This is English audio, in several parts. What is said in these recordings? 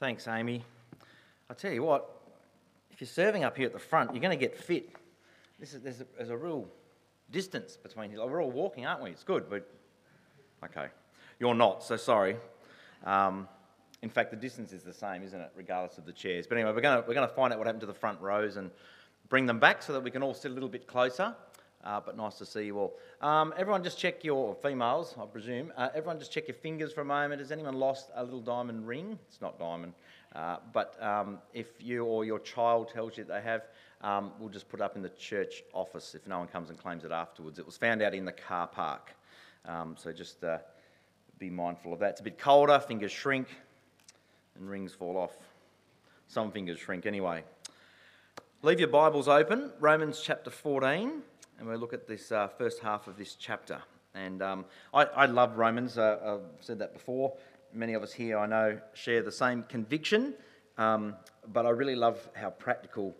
Thanks, Amy. I tell you what, if you're serving up here at the front, you're going to get fit. Is, there's, a, there's a real distance between you. We're all walking, aren't we? It's good, but okay. You're not, so sorry. Um, in fact, the distance is the same, isn't it, regardless of the chairs? But anyway, we're going we're to find out what happened to the front rows and bring them back so that we can all sit a little bit closer. Uh, but nice to see you all. Um, everyone, just check your females, I presume. Uh, everyone, just check your fingers for a moment. Has anyone lost a little diamond ring? It's not diamond, uh, but um, if you or your child tells you they have, um, we'll just put it up in the church office if no one comes and claims it afterwards. It was found out in the car park, um, so just uh, be mindful of that. It's a bit colder, fingers shrink, and rings fall off. Some fingers shrink anyway. Leave your Bibles open, Romans chapter 14 and we'll look at this uh, first half of this chapter. And um, I, I, love Romans. Uh, I've said that before. Many of us here, I know, share the same conviction. Um, but I really love how practical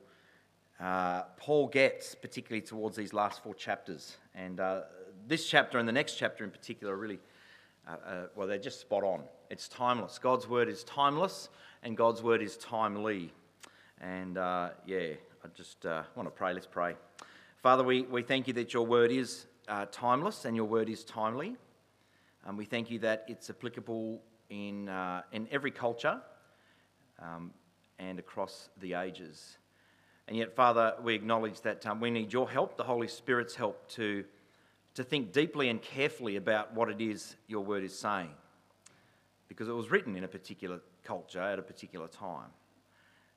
uh, Paul gets, particularly towards these last four chapters. And uh, this chapter and the next chapter in particular really, uh, uh, well, they're just spot on. It's timeless. God's word is timeless, and God's word is timely. And yeah, I just want to pray. Let's pray. Father, we, we thank you that your word is uh, timeless and your word is timely. Um, we thank you that it's applicable in, uh, in every culture um, and across the ages. And yet, Father, we acknowledge that um, we need your help, the Holy Spirit's help, to, to think deeply and carefully about what it is your word is saying. Because it was written in a particular culture at a particular time.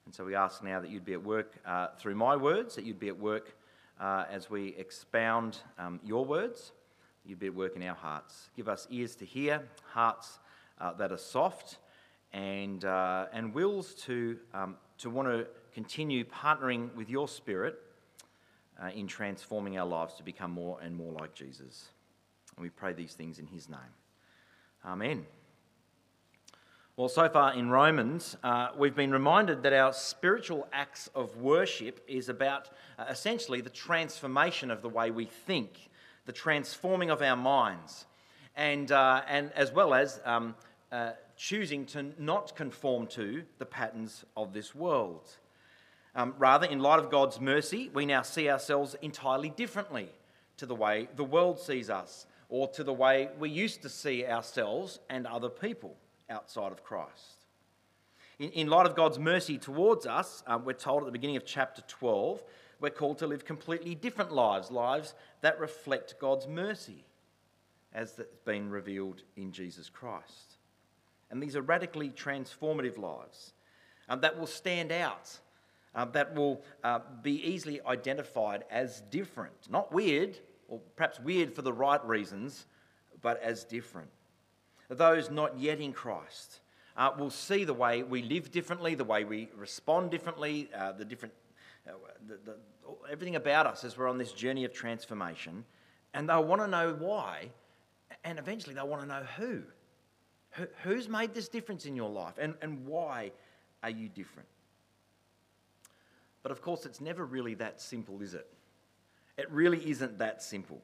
And so we ask now that you'd be at work uh, through my words, that you'd be at work uh, as we expound um, your words. You'd be at work in our hearts. Give us ears to hear, hearts uh, that are soft, and, uh, and wills to, um, to want to continue partnering with your Spirit uh, in transforming our lives to become more and more like Jesus. And we pray these things in his name. Amen. Well, so far in Romans, uh, we've been reminded that our spiritual acts of worship is about uh, essentially the transformation of the way we think, the transforming of our minds, and, uh, and as well as um, uh, choosing to not conform to the patterns of this world. Um, rather, in light of God's mercy, we now see ourselves entirely differently to the way the world sees us or to the way we used to see ourselves and other people outside of Christ. In, in light of God's mercy towards us, um, we're told at the beginning of chapter 12, we're called to live completely different lives, lives that reflect God's mercy as that's been revealed in Jesus Christ. And these are radically transformative lives um, that will stand out, uh, that will uh, be easily identified as different. Not weird, or perhaps weird for the right reasons, but as different those not yet in Christ uh, will see the way we live differently, the way we respond differently, uh, the different, uh, the, the, everything about us as we're on this journey of transformation. And they'll want to know why, and eventually they'll want to know who. who. Who's made this difference in your life, and, and why are you different? But of course, it's never really that simple, is it? It really isn't that simple.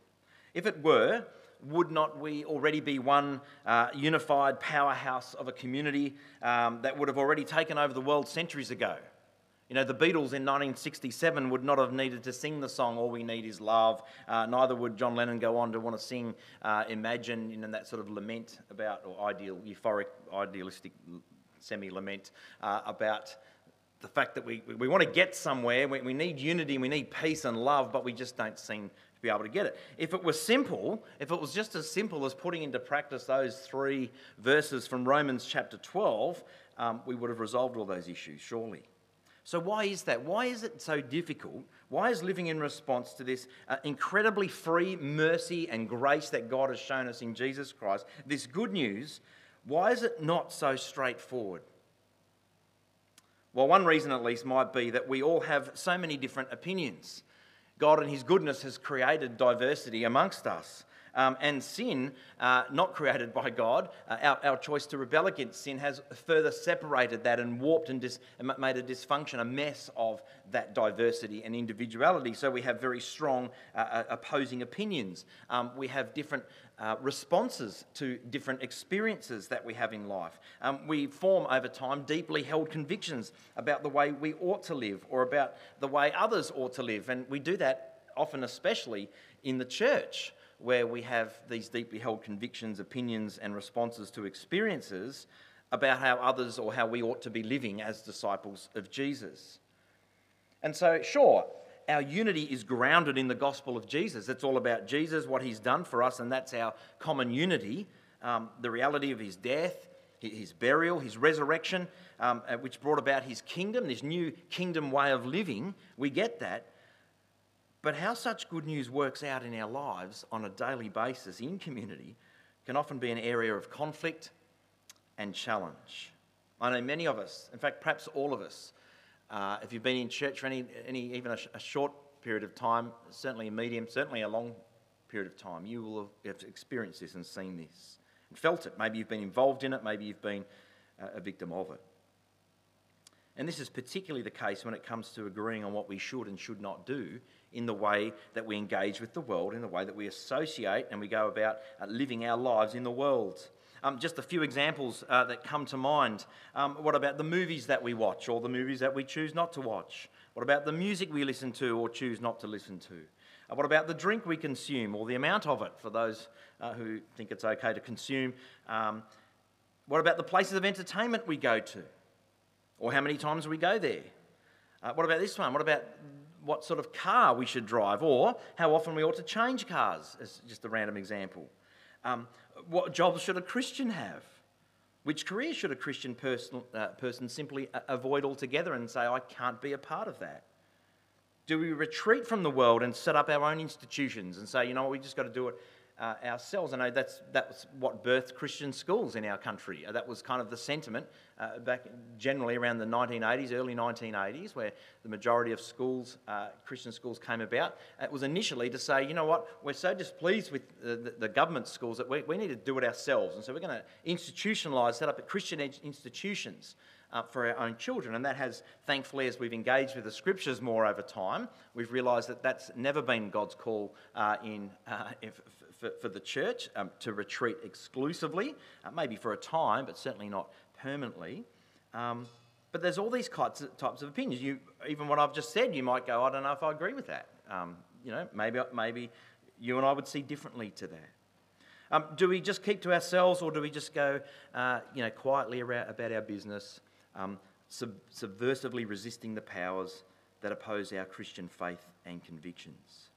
If it were, would not we already be one uh, unified powerhouse of a community um, that would have already taken over the world centuries ago? You know, the Beatles in 1967 would not have needed to sing the song All We Need Is Love. Uh, neither would John Lennon go on to want to sing uh, Imagine, you know, that sort of lament about, or ideal, euphoric, idealistic semi lament uh, about the fact that we, we want to get somewhere. We, we need unity, we need peace and love, but we just don't seem to be able to get it. If it was simple, if it was just as simple as putting into practice those three verses from Romans chapter 12, um, we would have resolved all those issues, surely. So, why is that? Why is it so difficult? Why is living in response to this uh, incredibly free mercy and grace that God has shown us in Jesus Christ, this good news, why is it not so straightforward? Well, one reason at least might be that we all have so many different opinions. God, in His goodness, has created diversity amongst us. Um, and sin, uh, not created by God, uh, our, our choice to rebel against sin has further separated that and warped and, dis- and made a dysfunction, a mess of that diversity and individuality. So we have very strong uh, uh opposing opinions. Um, we have different uh, responses to different experiences that we have in life. Um, we form over time deeply held convictions about the way we ought to live or about the way others ought to live. And we do that often, especially in the church, where we have these deeply held convictions, opinions, and responses to experiences about how others or how we ought to be living as disciples of Jesus. And so, sure, our unity is grounded in the gospel of Jesus. It's all about Jesus, what he's done for us, and that's our common unity. Um, the reality of his death, his burial, his resurrection, um, uh, which brought about his kingdom, this new kingdom way of living. We get that. But how such good news works out in our lives on a daily basis in community can often be an area of conflict and challenge. I know many of us, in fact, perhaps all of us, uh, if you've been in church for any, any even a, sh- a, short period of time, certainly a medium, certainly a long period of time, you will have experienced this and seen this and felt it. Maybe you've been involved in it, maybe you've been uh, a victim of it. And this is particularly the case when it comes to agreeing on what we should and should not do in the way that we engage with the world, in the way that we associate and we go about uh, living our lives in the world. Um, just a few examples uh, that come to mind. Um, what about the movies that we watch or the movies that we choose not to watch? What about the music we listen to or choose not to listen to? Uh, what about the drink we consume or the amount of it for those uh, who think it's okay to consume? Um, what about the places of entertainment we go to or how many times we go there? Uh, what about this one? What about what sort of car we should drive or how often we ought to change cars, as just a random example? Um, what jobs should a Christian have? Which career should a Christian person, uh, person simply avoid altogether and say, I can't be a part of that? Do we retreat from the world and set up our own institutions and say, you know what, we just got to do it uh, ourselves. I know that's, that's what birthed Christian schools in our country. Uh, that was kind of the sentiment uh, back generally around the 1980s, early 1980s, where the majority of schools, uh, Christian schools, came about. It was initially to say, you know what, we're so displeased with the, the government schools that we, we need to do it ourselves. And so we're going to institutionalise, set up Christian institutions uh, for our own children. And that has, thankfully, as we've engaged with the scriptures more over time, we've realised that that's never been God's call uh, in, uh, if, for, for, the church um, to retreat exclusively, uh, maybe for a time, but certainly not permanently. Um, but there's all these types of, opinions. You, even what I've just said, you might go, I don't know if I agree with that. Um, you know, maybe, maybe you and I would see differently to that. Um, do we just keep to ourselves or do we just go, uh, you know, quietly about our business um, sub- subversively resisting the powers that oppose our Christian faith and convictions.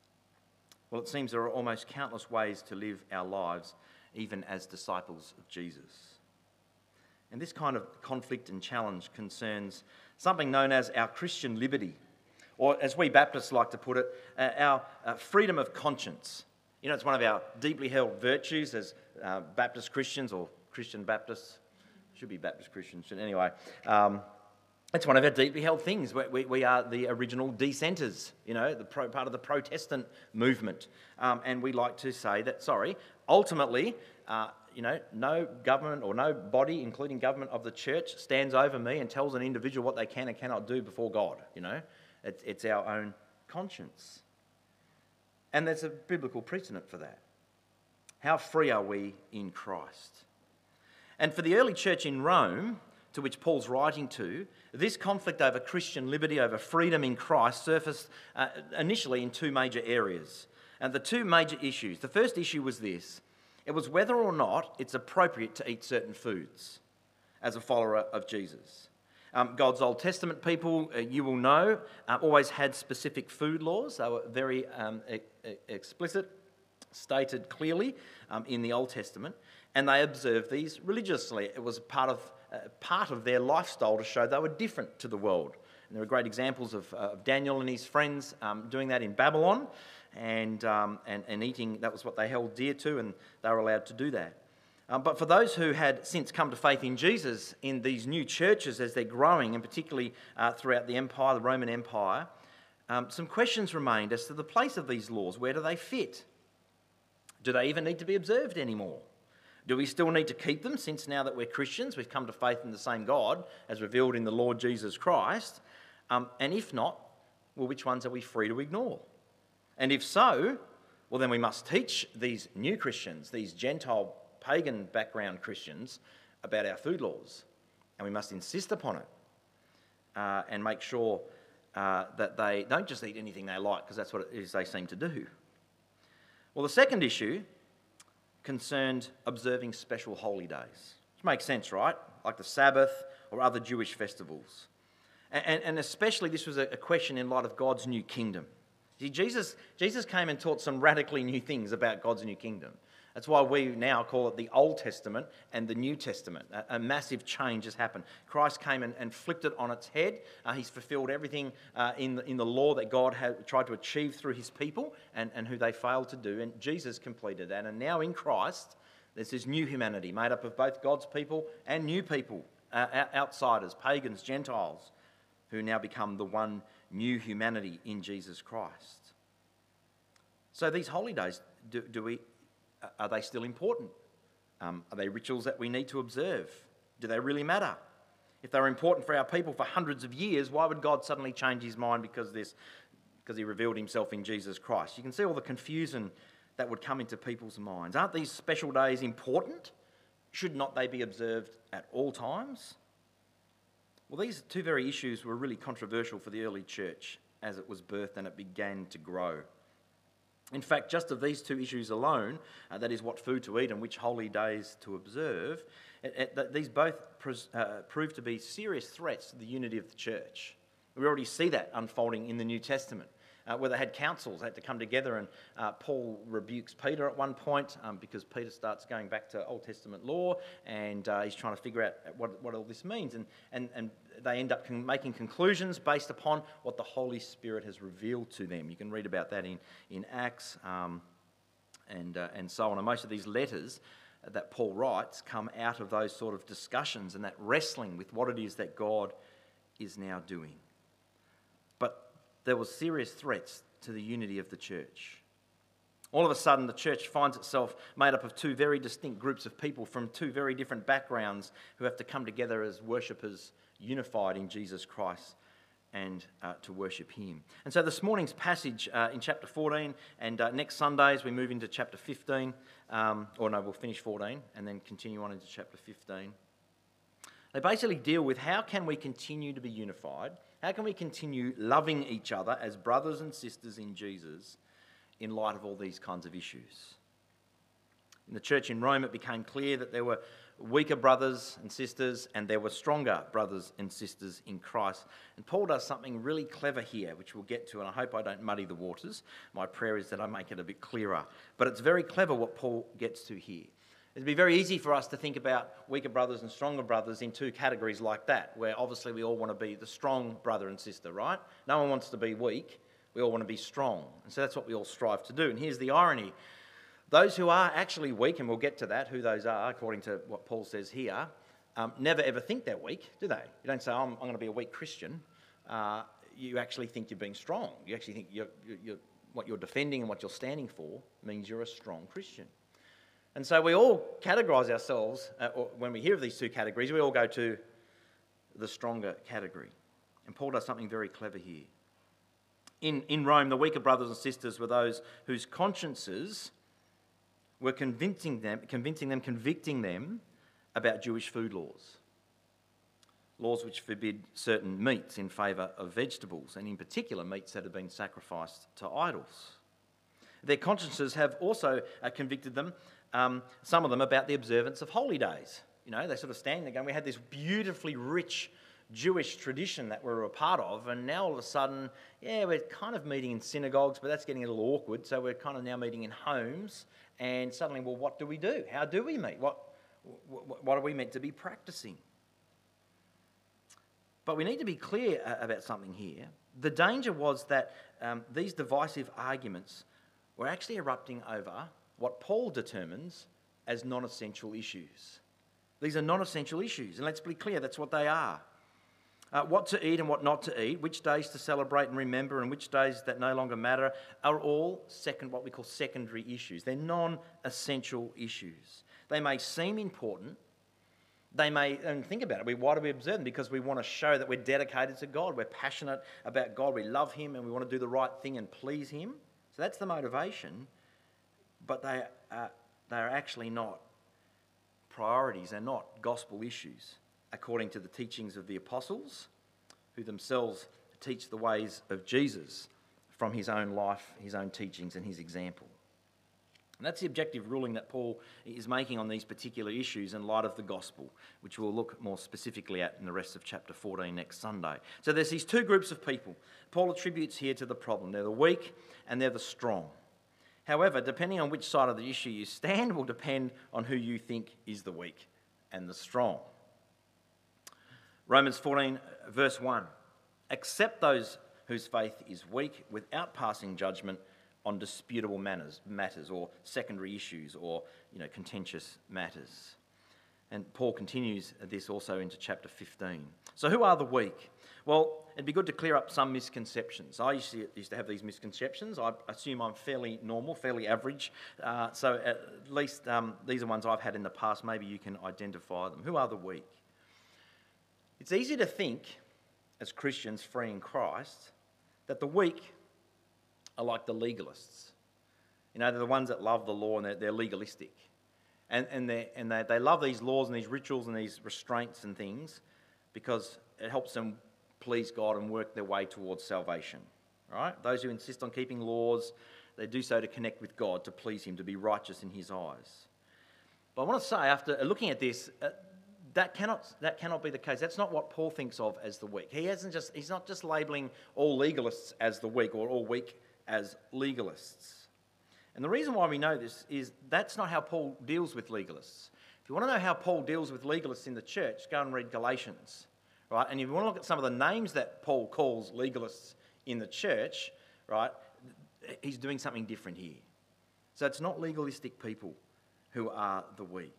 Well, it seems there are almost countless ways to live our lives, even as disciples of Jesus. And this kind of conflict and challenge concerns something known as our Christian liberty, or as we Baptists like to put it, uh, our uh, freedom of conscience. You know, it's one of our deeply held virtues as uh, Baptist Christians or Christian Baptists should be Baptist Christians. Anyway, um, it's one of our deeply held things. We, we, we are the original dissenters, you know, the pro, part of the Protestant movement. Um, and we like to say that, sorry, ultimately, uh, you know, no government or no body, including government of the church, stands over me and tells an individual what they can and cannot do before God, you know. It's, it's our own conscience. And there's a biblical precedent for that. How free are we in Christ? And for the early church in Rome, to which Paul's writing to, this conflict over Christian liberty, over freedom in Christ, surfaced uh, initially in two major areas. And the two major issues the first issue was this it was whether or not it's appropriate to eat certain foods as a follower of Jesus. Um, God's Old Testament people, uh, you will know, uh, always had specific food laws. They were very um, e- explicit, stated clearly um, in the Old Testament and they observed these religiously. It was part of, part of their lifestyle to show they were different to the world. And there are great examples of, uh, of Daniel and his friends um, doing that in Babylon and, um, and, and eating, that was what they held dear to, and they were allowed to do that. Um, but for those who had since come to faith in Jesus in these new churches as they're growing, and particularly uh, throughout the empire, the Roman Empire, um, some questions remained as to the place of these laws. Where do they fit? Do they even need to be observed anymore? Do we still need to keep them since now that we're Christians, we've come to faith in the same God as revealed in the Lord Jesus Christ? Um, and if not, well, which ones are we free to ignore? And if so, well, then we must teach these new Christians, these Gentile pagan background Christians, about our food laws. And we must insist upon it uh, and make sure uh, that they don't just eat anything they like, because that's what it is they seem to do. Well, the second issue concerned observing special holy days, which makes sense, right? Like the Sabbath or other Jewish festivals. And, and especially, this was a question in light of God's new kingdom. See, Jesus, Jesus came and taught some radically new things about God's new kingdom. That's why we now call it the Old Testament and the New Testament. A, a massive change has happened. Christ came and, and flipped it on its head. Uh, he's fulfilled everything uh, in, the, in the law that God had tried to achieve through his people and, and who they failed to do. And Jesus completed that. And now in Christ, there's this new humanity made up of both God's people and new people, uh, outsiders, pagans, Gentiles, who now become the one new humanity in Jesus Christ. So these holy days, do, do we are they still important? Um, are they rituals that we need to observe? Do they really matter? If they were important for our people for hundreds of years, why would God suddenly change his mind because this? Because he revealed himself in Jesus Christ. You can see all the confusion that would come into people's minds. Aren't these special days important? Should not they be observed at all times? Well, these two very issues were really controversial for the early church as it was birthed and it began to grow. In fact, just of these two issues alone, uh, that is, what food to eat and which holy days to observe, it, it, these both pres, uh, prove to be serious threats to the unity of the church. We already see that unfolding in the New Testament uh, where they had councils, they had to come together, and uh, Paul rebukes Peter at one point um, because Peter starts going back to Old Testament law and uh, he's trying to figure out what, what all this means. And, and, and they end up con- making conclusions based upon what the Holy Spirit has revealed to them. You can read about that in, in Acts um, and, uh, and so on. And most of these letters that Paul writes come out of those sort of discussions and that wrestling with what it is that God is now doing there was serious threats to the unity of the church. All of a sudden, the church finds itself made up of two very distinct groups of people from two very different backgrounds who have to come together as worshippers unified in Jesus Christ and uh, to worship Him. And so, this morning's passage uh, in chapter 14, and uh, next Sunday, as we move into chapter 15, um, or no, we'll finish 14 and then continue on into chapter 15. They basically deal with how can we continue to be unified how can we continue loving each other as brothers and sisters in Jesus in light of all these kinds of issues? In the church in Rome, it became clear that there were weaker brothers and sisters and there were stronger brothers and sisters in Christ. And Paul does something really clever here, which we'll get to, and I hope I don't muddy the waters. My prayer is that I make it a bit clearer. But it's very clever what Paul gets to here. It'd be very easy for us to think about weaker brothers and stronger brothers in two categories like that, where obviously we all want to be the strong brother and sister, right? No one wants to be weak. We all want to be strong. And so that's what we all strive to do. And here's the irony those who are actually weak, and we'll get to that, who those are, according to what Paul says here, um, never ever think they're weak, do they? You don't say, oh, I'm, I'm going to be a weak Christian. Uh, you actually think you're being strong. You actually think you're, you're, what you're defending and what you're standing for means you're a strong Christian. And so we all categorize ourselves, uh, when we hear of these two categories, we all go to the stronger category. And Paul does something very clever here. In, in Rome, the weaker brothers and sisters were those whose consciences were convincing them, convincing them, convicting them about Jewish food laws. Laws which forbid certain meats in favour of vegetables, and in particular, meats that have been sacrificed to idols. Their consciences have also uh, convicted them um, some of them about the observance of holy days. You know, they sort of stand there going, we had this beautifully rich Jewish tradition that we were a part of, and now all of a sudden, yeah, we're kind of meeting in synagogues, but that's getting a little awkward. So we're kind of now meeting in homes, and suddenly, well, what do we do? How do we meet? What, what, are we meant to be practicing? But we need to be clear uh, about something here. The danger was that um, these divisive arguments were actually erupting over what Paul determines as non essential issues. These are non essential issues, and let's be clear, that's what they are. Uh, what to eat and what not to eat, which days to celebrate and remember, and which days that no longer matter, are all second, what we call secondary issues. They're non essential issues. They may seem important. They may, and think about it, we, why do we observe them? Because we want to show that we're dedicated to God, we're passionate about God, we love Him, and we want to do the right thing and please Him. So that's the motivation, but they are, they are actually not priorities, they're not gospel issues according to the teachings of the apostles, who themselves teach the ways of Jesus from his own life, his own teachings, and his example. And that's the objective ruling that Paul is making on these particular issues in light of the gospel, which we'll look more specifically at in the rest of chapter 14 next Sunday. So there's these two groups of people Paul attributes here to the problem they're the weak and they're the strong. However, depending on which side of the issue you stand, will depend on who you think is the weak and the strong. Romans 14, verse 1. Accept those whose faith is weak without passing judgment on disputable matters, matters or secondary issues or you know, contentious matters. And Paul continues this also into chapter 15. So, who are the weak? Well, it'd be good to clear up some misconceptions. I used to, used to have these misconceptions. I assume I'm fairly normal, fairly average. Uh, so, at least um, these are ones I've had in the past. Maybe you can identify them. Who are the weak? It's easy to think, as Christians free in Christ, that the weak are like the legalists. You know, they're the ones that love the law and they're, they're legalistic. And, and, they, and they, they love these laws and these rituals and these restraints and things because it helps them please God and work their way towards salvation. Right? Those who insist on keeping laws, they do so to connect with God, to please Him, to be righteous in His eyes. But I want to say, after looking at this, uh, that cannot, that cannot be the case. That's not what Paul thinks of as the weak. He hasn't just, he's not just labeling all legalists as the weak or all weak as legalists. And the reason why we know this is that's not how Paul deals with legalists. If you want to know how Paul deals with legalists in the church, go and read Galatians. Right? And if you want to look at some of the names that Paul calls legalists in the church, right, he's doing something different here. So it's not legalistic people who are the weak.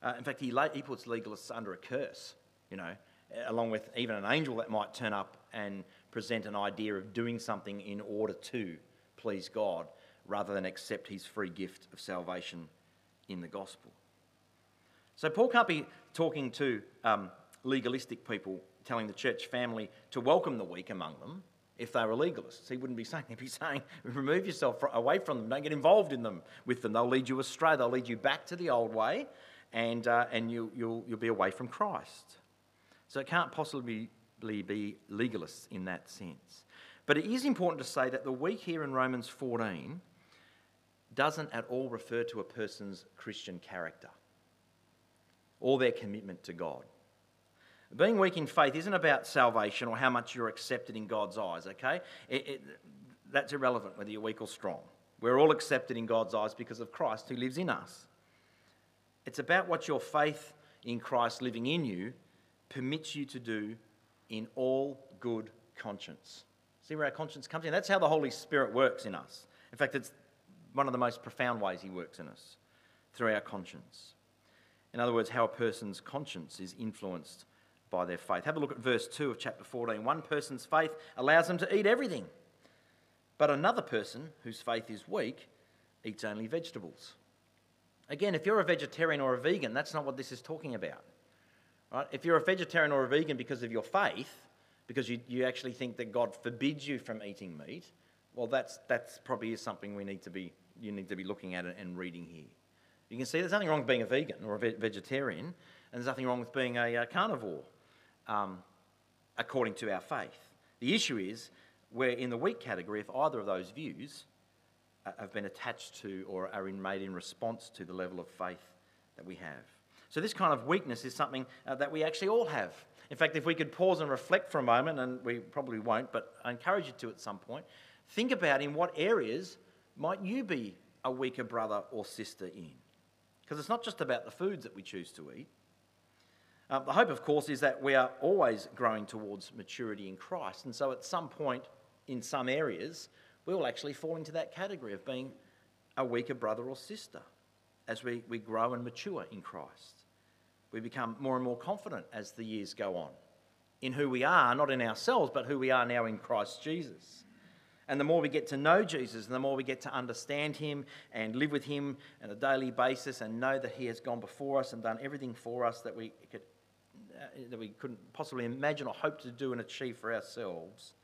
Uh, in fact, he, he puts legalists under a curse, you know, along with even an angel that might turn up and present an idea of doing something in order to please God rather than accept his free gift of salvation in the gospel. So, Paul can't be talking to um, legalistic people, telling the church family to welcome the weak among them if they were legalists. He wouldn't be saying, he'd be saying, remove yourself away from them, don't get involved in them with them. They'll lead you astray, they'll lead you back to the old way, and, uh, and you, you'll, you'll be away from Christ. So it can't possibly be legalists in that sense. But it is important to say that the weak here in Romans 14 doesn't at all refer to a person's Christian character or their commitment to God. Being weak in faith isn't about salvation or how much you're accepted in God's eyes, okay? It, it, that's irrelevant whether you're weak or strong. We're all accepted in God's eyes because of Christ who lives in us. It's about what your faith in Christ living in you permits you to do in all good conscience. See where our conscience comes in? That's how the Holy Spirit works in us. In fact, it's one of the most profound ways He works in us through our conscience. In other words, how a person's conscience is influenced by their faith. Have a look at verse 2 of chapter 14. One person's faith allows them to eat everything, but another person whose faith is weak eats only vegetables. Again, if you're a vegetarian or a vegan, that's not what this is talking about. Right? If you're a vegetarian or a vegan because of your faith, because you, you actually think that God forbids you from eating meat, well, that's, that's probably is something we need to be, you need to be looking at and reading here. You can see there's nothing wrong with being a vegan or a vegetarian, and there's nothing wrong with being a, a carnivore, um, according to our faith. The issue is we're in the weak category if either of those views have been attached to or are in, made in response to the level of faith that we have. So, this kind of weakness is something uh, that we actually all have. In fact, if we could pause and reflect for a moment, and we probably won't, but I encourage you to at some point, think about in what areas might you be a weaker brother or sister in. Because it's not just about the foods that we choose to eat. Uh, the hope, of course, is that we are always growing towards maturity in Christ. And so, at some point, in some areas, we will actually fall into that category of being a weaker brother or sister as we, we grow and mature in Christ. We become more and more confident as the years go on in who we are, not in ourselves, but who we are now in Christ Jesus. And the more we get to know Jesus, and the more we get to understand him and live with him on a daily basis and know that he has gone before us and done everything for us that we could, that we couldn't possibly imagine or hope to do and achieve for ourselves,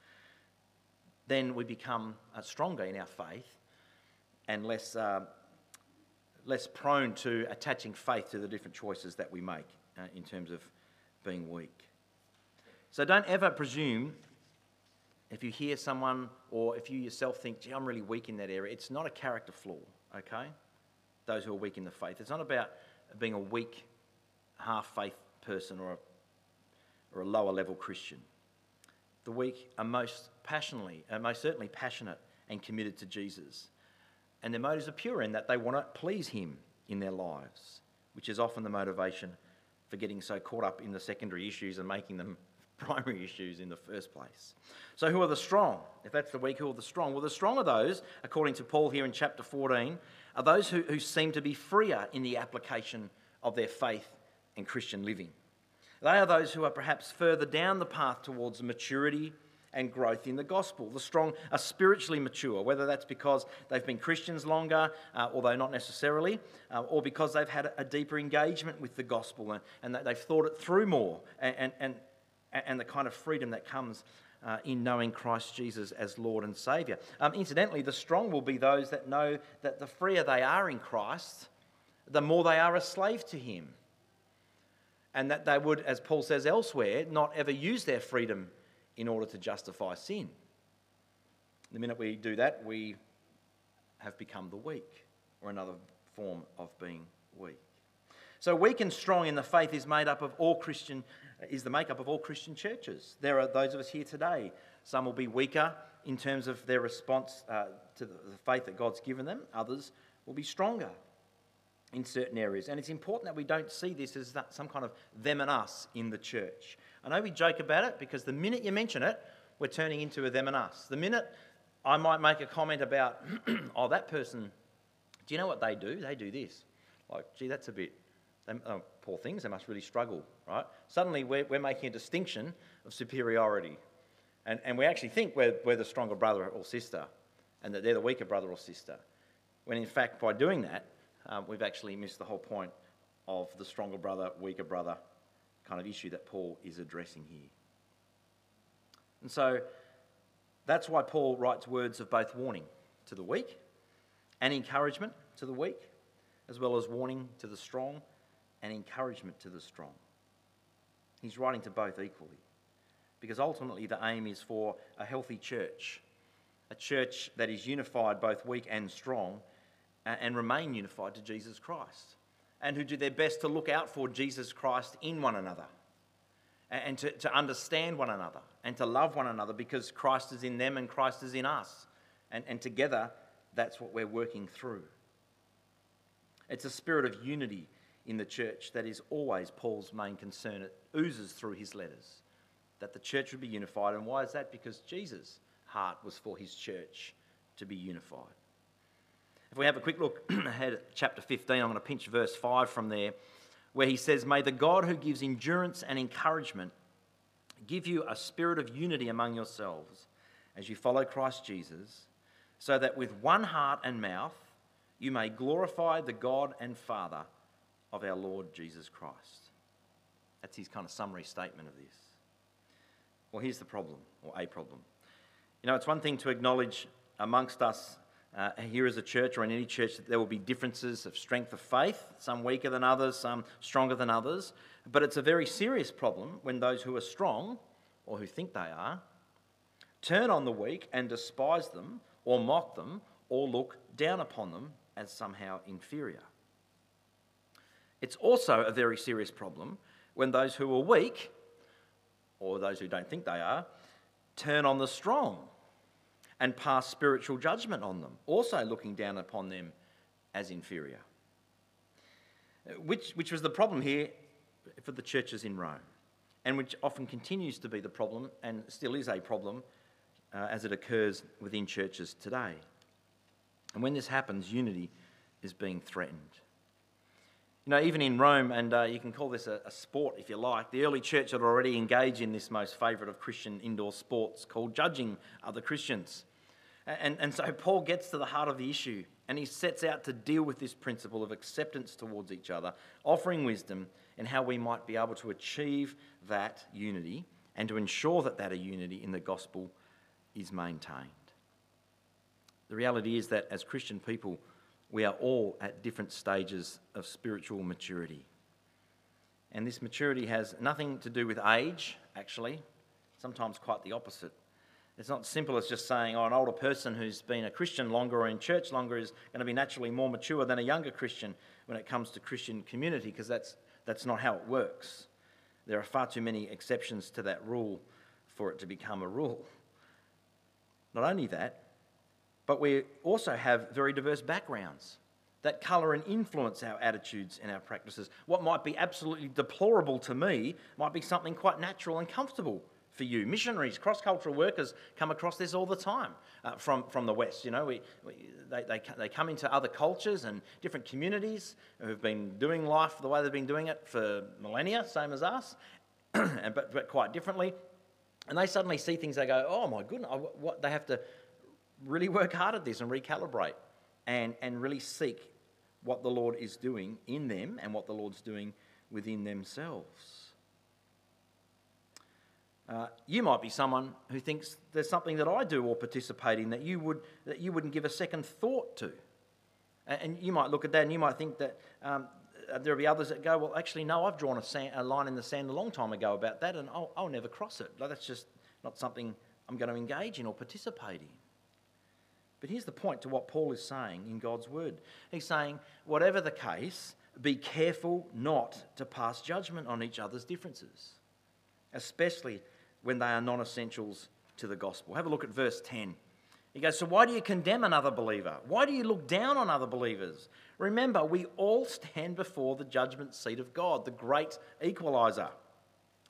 then we become uh, stronger in our faith and less, uh, less prone to attaching faith to the different choices that we make uh, in terms of being weak. So don't ever presume if you hear someone or if you yourself think, gee, I'm really weak in that area, it's not a character flaw, okay? Those who are weak in the faith. It's not about being a weak, half faith person or a, or a lower level Christian. The weak are most passionately, are most certainly passionate and committed to Jesus. And their motives are pure in that they want to please Him in their lives, which is often the motivation for getting so caught up in the secondary issues and making them primary issues in the first place. So, who are the strong? If that's the weak, who are the strong? Well, the strong are those, according to Paul here in chapter 14, are those who, who seem to be freer in the application of their faith and Christian living. They are those who are perhaps further down the path towards maturity and growth in the gospel. The strong are spiritually mature, whether that's because they've been Christians longer, uh, although not necessarily, uh, or because they've had a deeper engagement with the gospel and, and that they've thought it through more and, and, and the kind of freedom that comes uh, in knowing Christ Jesus as Lord and Saviour. Um, incidentally, the strong will be those that know that the freer they are in Christ, the more they are a slave to Him. And that they would, as Paul says elsewhere, not ever use their freedom in order to justify sin. The minute we do that, we have become the weak, or another form of being weak. So, weak and strong in the faith is made up of all Christian is the makeup of all Christian churches. There are those of us here today. Some will be weaker in terms of their response uh, to the, the faith that God's given them, others will be stronger in certain areas. And it's important that we don't see this as that, some kind of them and us in the church. I know we joke about it because the minute you mention it, we're turning into a them and us. The minute I might make a comment about, oh, that person, do you know what they do? They do this. Like, gee, that's a bit, they, oh, poor things, they must really struggle, right? Suddenly we're, we're making a distinction of superiority. And, and we actually think we're, we're the stronger brother or sister and that they're the weaker brother or sister. When in fact, by doing that, um, we've actually missed the whole point of the stronger brother, weaker brother kind of issue that Paul is addressing here. And so that's why Paul writes words of both warning to the weak and encouragement to the weak, as well as warning to the strong and encouragement to the strong. He's writing to both equally because ultimately the aim is for a healthy church, a church that is unified, both weak and strong, and remain unified to Jesus Christ, and who do their best to look out for Jesus Christ in one another, and to, to understand one another, and to love one another because Christ is in them and Christ is in us. And, and together, that's what we're working through. It's a spirit of unity in the church that is always Paul's main concern. It oozes through his letters that the church would be unified. And why is that? Because Jesus' heart was for his church to be unified. If we have a quick look ahead at chapter 15, I'm going to pinch verse 5 from there, where he says, May the God who gives endurance and encouragement give you a spirit of unity among yourselves as you follow Christ Jesus, so that with one heart and mouth you may glorify the God and Father of our Lord Jesus Christ. That's his kind of summary statement of this. Well, here's the problem, or a problem. You know, it's one thing to acknowledge amongst us uh, here as a church or in any church that there will be differences of strength of faith, some weaker than others, some stronger than others. But it's a very serious problem when those who are strong, or who think they are, turn on the weak and despise them, or mock them, or look down upon them as somehow inferior. It's also a very serious problem when those who are weak, or those who don't think they are, turn on the strong and pass spiritual judgment on them, also looking down upon them as inferior. Which, which was the problem here for the churches in Rome, and which often continues to be the problem and still is a problem uh, as it occurs within churches today. And when this happens, unity is being threatened. You know, even in Rome, and uh, you can call this a, a, sport if you like, the early church had already engaged in this most favourite of Christian indoor sports called judging other Christians. And, and so Paul gets to the heart of the issue and he sets out to deal with this principle of acceptance towards each other, offering wisdom and how we might be able to achieve that unity and to ensure that that unity in the gospel is maintained. The reality is that as Christian people, we are all at different stages of spiritual maturity. And this maturity has nothing to do with age, actually, sometimes quite the opposite. It's not simple as just saying, oh, an older person who's been a Christian longer or in church longer is going to be naturally more mature than a younger Christian when it comes to Christian community, because that's, that's not how it works. There are far too many exceptions to that rule for it to become a rule. Not only that, but we also have very diverse backgrounds that colour and influence our attitudes and our practices. What might be absolutely deplorable to me might be something quite natural and comfortable for you. Missionaries, cross cultural workers come across this all the time uh, from, from the West. You know, we, we, they, they, they come into other cultures and different communities who've been doing life the way they've been doing it for millennia, same as us, but, but quite differently. And they suddenly see things, they go, oh my goodness, what, they have to really work hard at this and recalibrate and, and really seek what the Lord is doing in them and what the Lord's doing within themselves. Uh, you might be someone who thinks there's something that I do or participate in that you, would, that you wouldn't give a second thought to. And you might look at that and you might think that um, there'll be others that go, well, actually, no, I've drawn a, sand, a, line in the sand a long time ago about that and I'll, I'll never cross it. That's just not something I'm going to engage in or participate in. But here's the point to what Paul is saying in God's word. He's saying, whatever the case, be careful not to pass judgment on each other's differences, especially when they are non essentials to the gospel. Have a look at verse 10. He goes, So why do you condemn another believer? Why do you look down on other believers? Remember, we all stand before the judgment seat of God, the great equalizer.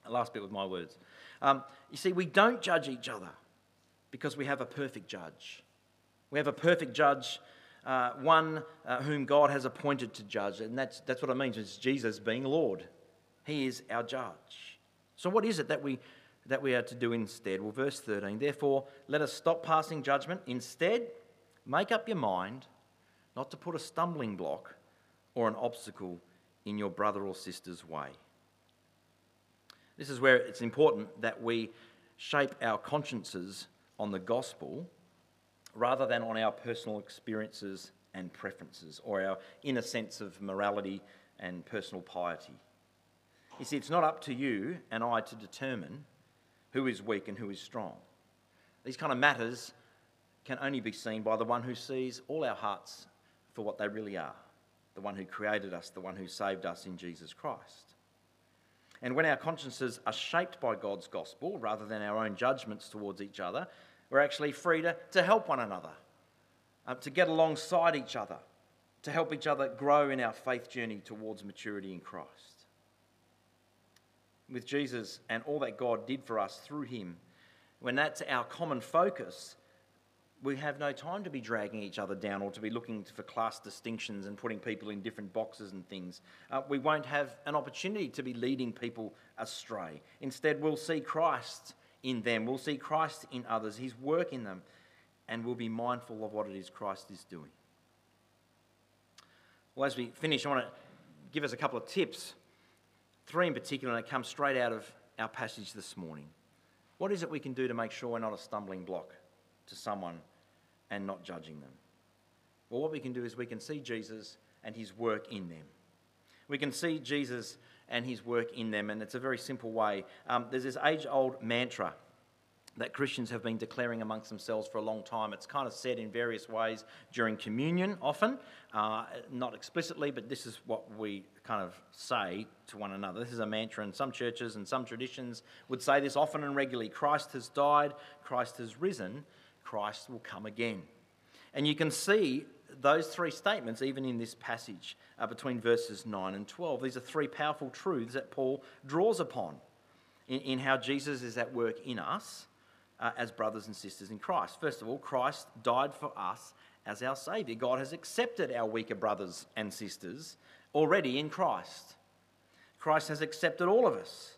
Last bit with my words. Um, you see, we don't judge each other because we have a perfect judge. We have a perfect judge, uh, one uh, whom God has appointed to judge. And that's, that's what it means. It's Jesus being Lord. He is our judge. So, what is it that we, that we are to do instead? Well, verse 13, therefore, let us stop passing judgment. Instead, make up your mind not to put a stumbling block or an obstacle in your brother or sister's way. This is where it's important that we shape our consciences on the gospel rather than on our personal experiences and preferences or our inner sense of morality and personal piety. You see, it's not up to you and I to determine who is weak and who is strong. These kind of matters can only be seen by the one who sees all our hearts for what they really are the one who created us, the one who saved us in Jesus Christ. And when our consciences are shaped by God's gospel rather than our own judgments towards each other, we're actually free to, to help one another, uh, to get alongside each other, to help each other grow in our faith journey towards maturity in Christ. With Jesus and all that God did for us through him, when that's our common focus, we have no time to be dragging each other down or to be looking for class distinctions and putting people in different boxes and things. Uh, we won't have an opportunity to be leading people astray. Instead, we'll see Christ in them. We'll see Christ in others, his work in them, and we'll be mindful of what it is Christ is doing. Well, as we finish, I want to give us a couple of tips. Three in particular, and it comes straight out of our passage this morning. What is it we can do to make sure we're not a stumbling block to someone and not judging them? Well, what we can do is we can see Jesus and his work in them. We can see Jesus and his work in them. And it's a very simple way. Um, there's this age old mantra that Christians have been declaring amongst themselves for a long time. It's kind of said in various ways during communion, often, uh, not explicitly, but this is what we kind of say to one another. This is a mantra, and some churches and some traditions would say this often and regularly Christ has died, Christ has risen, Christ will come again. And you can see those three statements, even in this passage uh, between verses 9 and 12. These are three powerful truths that Paul draws upon in, in how Jesus is at work in us uh, as brothers and sisters in Christ. First of all, Christ died for us as our Saviour. God has accepted our weaker brothers and sisters already in Christ. Christ has accepted all of us.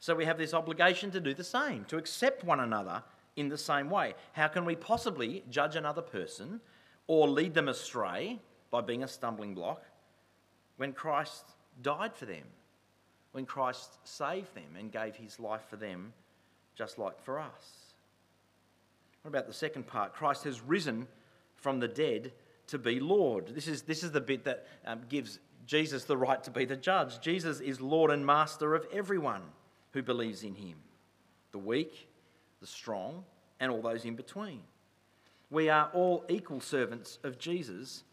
So we have this obligation to do the same, to accept one another in the same way. How can we possibly judge another person or lead them astray by being a stumbling block when Christ died for them, when Christ saved them and gave his life for them, just like for us? What about the second part? Christ has risen from the dead to be Lord. This is, this is the bit that um, gives Jesus the right to be the judge. Jesus is Lord and Master of everyone who believes in him the weak, the strong, and all those in between. We are all equal servants of Jesus,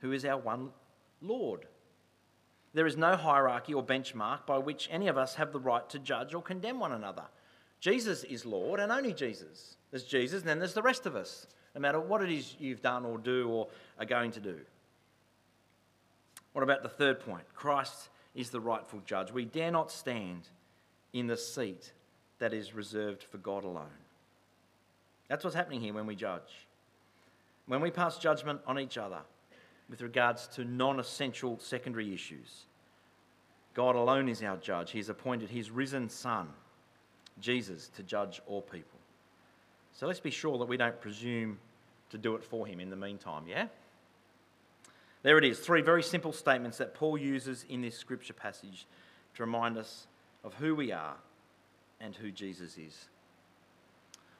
who is our one Lord. There is no hierarchy or benchmark by which any of us have the right to judge or condemn one another. Jesus is Lord and only Jesus. There's Jesus, and then there's the rest of us, no matter what it is you've done or do or are going to do. What about the third point? Christ is the rightful judge. We dare not stand in the seat that is reserved for God alone. That's what's happening here when we judge. When we pass judgment on each other with regards to non essential secondary issues, God alone is our judge. He's appointed his risen Son, Jesus, to judge all people. So let's be sure that we don't presume to do it for him in the meantime, yeah? There it is, three very simple statements that Paul uses in this scripture passage to remind us of who we are and who Jesus is.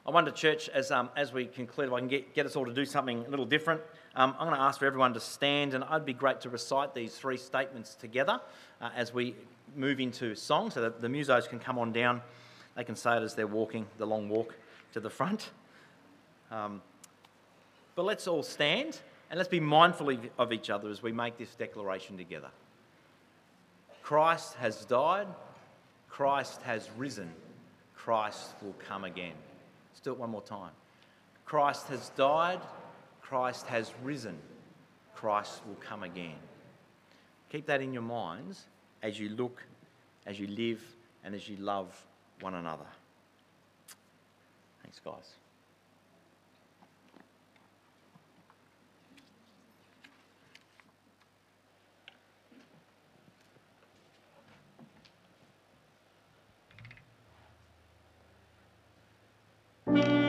I wonder, church, as, um, as we conclude, if I can get, get us all to do something a little different, um, I'm going to ask for everyone to stand, and it'd be great to recite these three statements together uh, as we move into song so that the musos can come on down. They can say it as they're walking the long walk to the front. Um, but let's all stand and let's be mindful of each other as we make this declaration together. Christ has died, Christ has risen, Christ will come again. Let's do it one more time. Christ has died, Christ has risen, Christ will come again. Keep that in your minds as you look, as you live, and as you love one another. Thanks, guys. Who has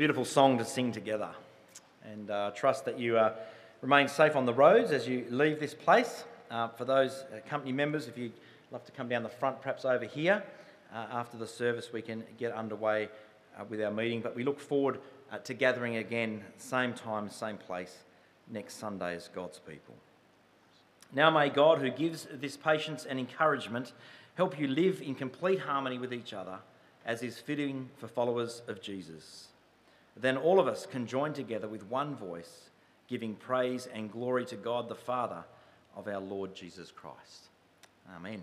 beautiful song to sing together. And uh, trust that you uh, remain safe on the roads as you leave this place. Uh, for those uh, company members, if you'd love to come down the front, perhaps over here, uh, after the service, we can get underway uh, with our meeting. But we look forward to gathering again, same time, same place, next Sunday as God's people. Now may God, who gives this patience and encouragement, help you live in complete harmony with each other, as is fitting for followers of Jesus. Then all of us can join together with one voice, giving praise and glory to God the Father of our Lord Jesus Christ. Amen.